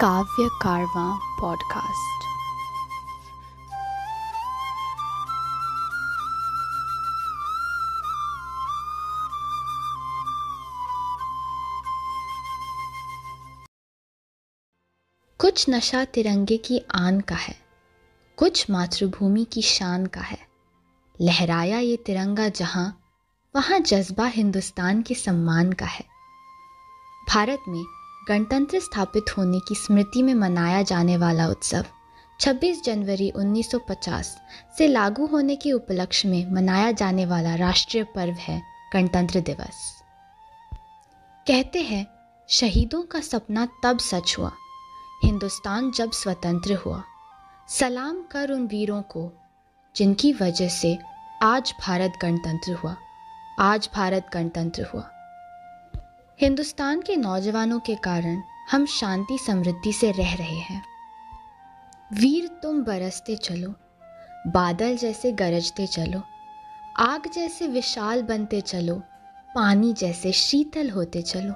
काव्य कारवा पॉडकास्ट कुछ नशा तिरंगे की आन का है, कुछ मातृभूमि की शान का है। लहराया ये तिरंगा जहाँ, वहाँ जज्बा हिंदुस्तान के सम्मान का है। भारत में गणतंत्र स्थापित होने की स्मृति में मनाया जाने वाला उत्सव 26 जनवरी 1950 से लागू होने के उपलक्ष्य में मनाया जाने वाला राष्ट्रीय पर्व है गणतंत्र दिवस। कहते हैं, शहीदों का सपना तब सच हुआ, हिंदुस्तान जब स्वतंत्र हुआ। सलाम कर उन वीरों को, जिनकी वजह से आज भारत गणतंत्र हुआ, आज भारत गणतंत्र हुआ। हिंदुस्तान के नौजवानों के कारण हम शांति समृद्धि से रह रहे हैं। वीर तुम बरसते चलो, बादल जैसे गरजते चलो, आग जैसे विशाल बनते चलो, पानी जैसे शीतल होते चलो।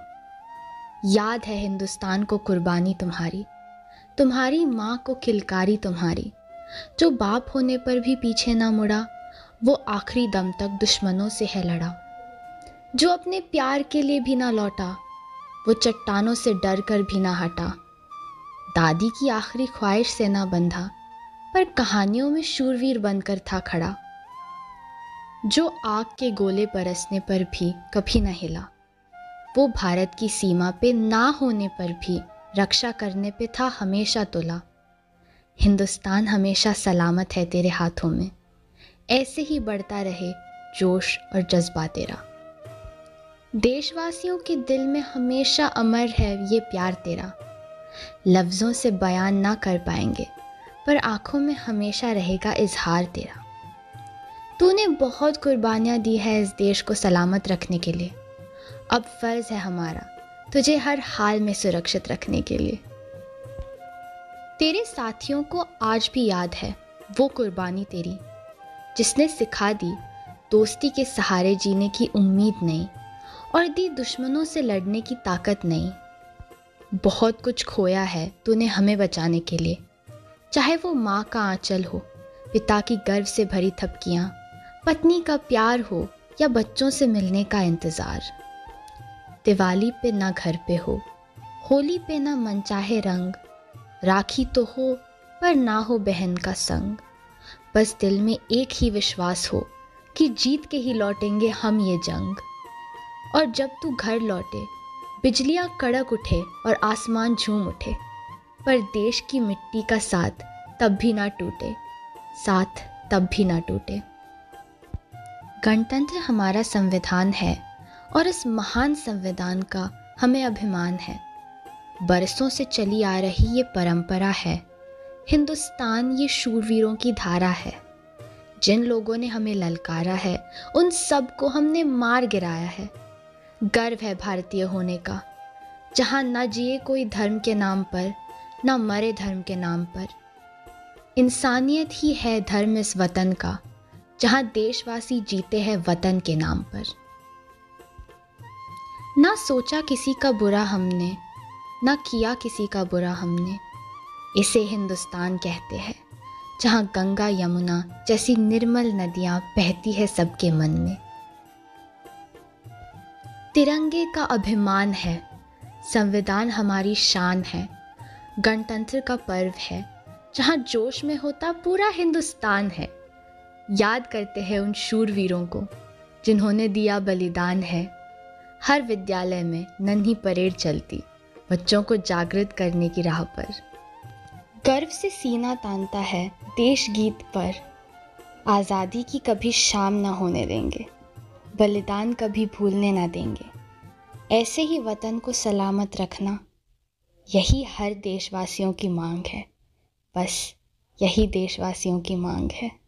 याद है हिंदुस्तान को कुर्बानी तुम्हारी तुम्हारी माँ को किलकारी तुम्हारी, जो बाप होने पर भी पीछे ना मुड़ा, वो आखिरी दम तक दुश्मनों से है लड़ा। जो अपने प्यार के लिए भी ना लौटा, वो चट्टानों से डर कर भी ना हटा। दादी की आखिरी ख्वाहिश से ना बंधा, पर कहानियों में शूरवीर बनकर था खड़ा, जो आग के गोले बरसने पर भी कभी न हिला। वो भारत की सीमा पे ना होने पर भी रक्षा करने पे था हमेशा तुला। हिंदुस्तान हमेशा सलामत है तेरे हाथों में। ऐसे ही बढ़ता रहे जोश और जज्बा तेरा। देशवासियों के दिल में हमेशा अमर है ये प्यार तेरा। लफ्ज़ों से बयान ना कर पाएँगे, पर आँखों में हमेशा रहेगा इजहार तेरा। तूने बहुत कुर्बानियाँ दी है इस देश को सलामत रखने के लिए। अब फ़र्ज़ है हमारा तुझे हर हाल में सुरक्षित रखने के लिए। तेरे साथियों को आज भी याद है वो कुर्बानी तेरी, जिसने सिखा दी दोस्ती के सहारे जीने की उम्मीद नहीं। और दी दुश्मनों से लड़ने की ताकत नहीं। बहुत कुछ खोया है तूने हमें बचाने के लिए। चाहे वो माँ का आंचल हो, पिता की गर्व से भरी थपकियाँ, पत्नी का प्यार हो या बच्चों से मिलने का इंतज़ार। दिवाली पे ना घर पे हो, होली पे ना मनचाहे रंग। राखी तो हो, पर ना हो बहन का संग। बस दिल में एक ही विश्वास हो कि जीत के ही लौटेंगे हम ये जंग। और जब तू घर लौटे, बिजलियाँ कड़क उठे और आसमान झूम उठे, पर देश की मिट्टी का साथ तब भी ना टूटे, साथ तब भी ना टूटे। गणतंत्र हमारा संविधान है और इस महान संविधान का हमें अभिमान है। बरसों से चली आ रही ये परंपरा है। हिंदुस्तान ये शूरवीरों की धारा है। जिन लोगों ने हमें ललकारा है, उन सबको हमने मार गिराया है। गर्व है भारतीय होने का। जहाँ न जिए कोई धर्म के नाम पर, न मरे धर्म के नाम पर। इंसानियत ही है धर्म इस वतन का, जहाँ देशवासी जीते हैं वतन के नाम पर। ना सोचा किसी का बुरा हमने, ना किया किसी का बुरा हमने। इसे हिंदुस्तान कहते हैं, जहाँ गंगा यमुना जैसी निर्मल नदियाँ बहती है सबके मन में। तिरंगे का अभिमान है। संविधान हमारी शान है। गणतंत्र का पर्व है। जहाँ जोश में होता पूरा हिंदुस्तान है। याद करते हैं उन शूरवीरों को, जिन्होंने दिया बलिदान है। हर विद्यालय में नन्ही परेड चलती, बच्चों को जागृत करने की राह पर। गर्व से सीना तानता है देश गीत पर। आज़ादी की कभी शाम ना होने देंगे। बलिदान कभी भूलने ना देंगे। ऐसे ही वतन को सलामत रखना यही हर देशवासियों की मांग है। बस यही देशवासियों की मांग है।